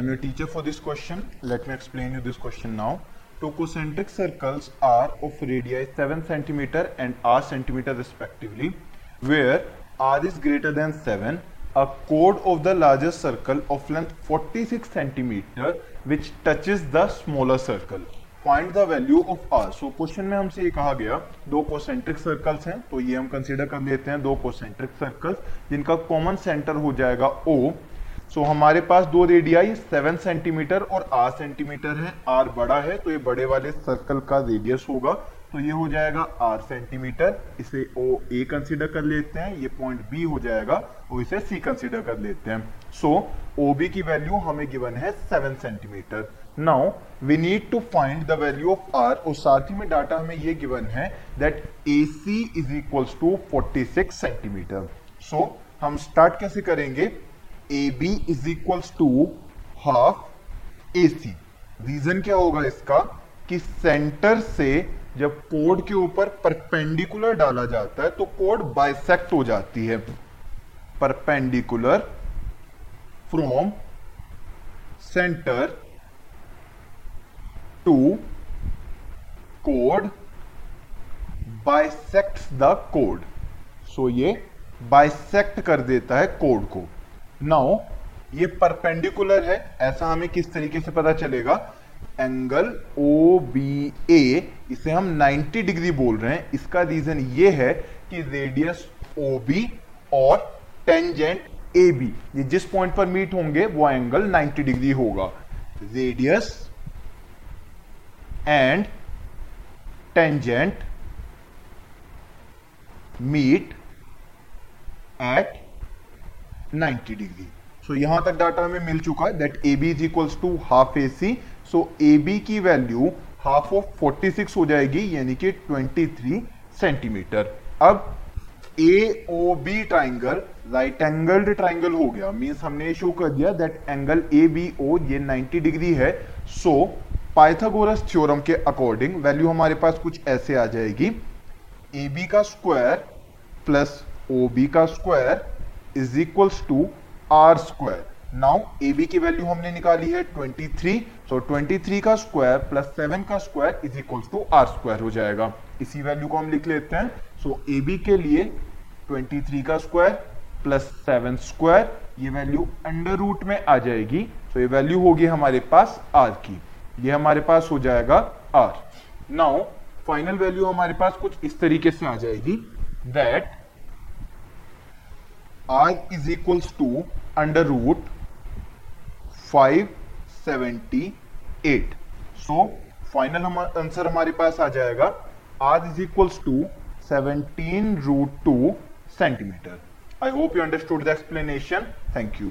I am a teacher for this question let me explain you this question now two concentric circles are of radii seven centimeter and r centimeter respectively where r is greater than seven a code of the largest circle of length forty six centimeter which touch is the smaller circle find the value of r so question में हमसे ये कहा गया, दो concentric circles हैं तो ये हम कंसिडर कर लेते हैं दो कोसेंट्रिक सर्कल्स जिनका कॉमन सेंटर हो जाएगा ओ सो so, हमारे पास दो रेडियाई सेवन सेंटीमीटर और आर सेंटीमीटर है। आर बड़ा है तो ये बड़े वाले सर्कल का रेडियस होगा। तो ये हो जाएगा आर सेंटीमीटर इसे ओ ए कंसिडर कर लेते हैं। ये पॉइंट बी हो जाएगा और इसे सी कंसिडर कर लेते हैं। सो ओ बी की वैल्यू हमें गिवन है seven centimeter now we need to find the value of r और साथ ही में डाटा हमें ये गिवन है that A C is equals to forty six centimeter so हम स्टार्ट कैसे करेंगे? A B is equals to half A C reason क्या होगा इसका? कि सेंटर से जब कोड के ऊपर परपेंडिकुलर डाला जाता है तो कोड बाइसेक्ट हो जाती है। Perpendicular from centre to code bisect the code so ये बाइसेक्ट कर देता है कोड को। नाउ ये परपेंडिकुलर है, ऐसा हमें किस तरीके से पता चलेगा? एंगल ओ बी ए इसे हम 90 डिग्री बोल रहे हैं। इसका रीजन ये है कि रेडियस ओ बी और टेंजेंट ए बी ये जिस पॉइंट पर मीट होंगे, वो एंगल 90 डिग्री होगा। Radius and tangent meet at 90 degree. So so, यहाँ तक डाटा हमें मिल चुका है that A B is equals to half A C so A B की वैल्यू हाफ़ ऑफ़ 46 हो जाएगी यानी कि 23 सेंटीमीटर अब A O B triangle right angled triangle हो गया। मींस हमने शो कर दिया that angle A B O ये 90 डिग्री है। सो पाइथागोरस थ्योरम के अकॉर्डिंग वैल्यू हमारे पास कुछ ऐसे आ जाएगी। ए बी का स्क्वायर प्लस ओ बी का square is equals to r square now A B की वैल्यू हमने निकाली है 23 सो so 23 का स्क्वायर प्लस 7 का square is equal to r square हो जाएगा. इसी वैल्यू को हम लिख लेते हैं. सो ए बी के लिए 23 का स्क्वायर प्लस 7 स्क्वायर ये वैल्यू अंडर रूट में आ जाएगी. तो so, ये वैल्यू होगी हमारे पास आर की. ये हमारे पास हो जाएगा आर नाउ फाइनल वैल्यू हमारे पास कुछ इस तरीके से आ जाएगी that r is equals to under root 578 so final answer हमारे पास आ जाएगा। R is equals to 17 root two centimeter I hope you understood the explanation thank you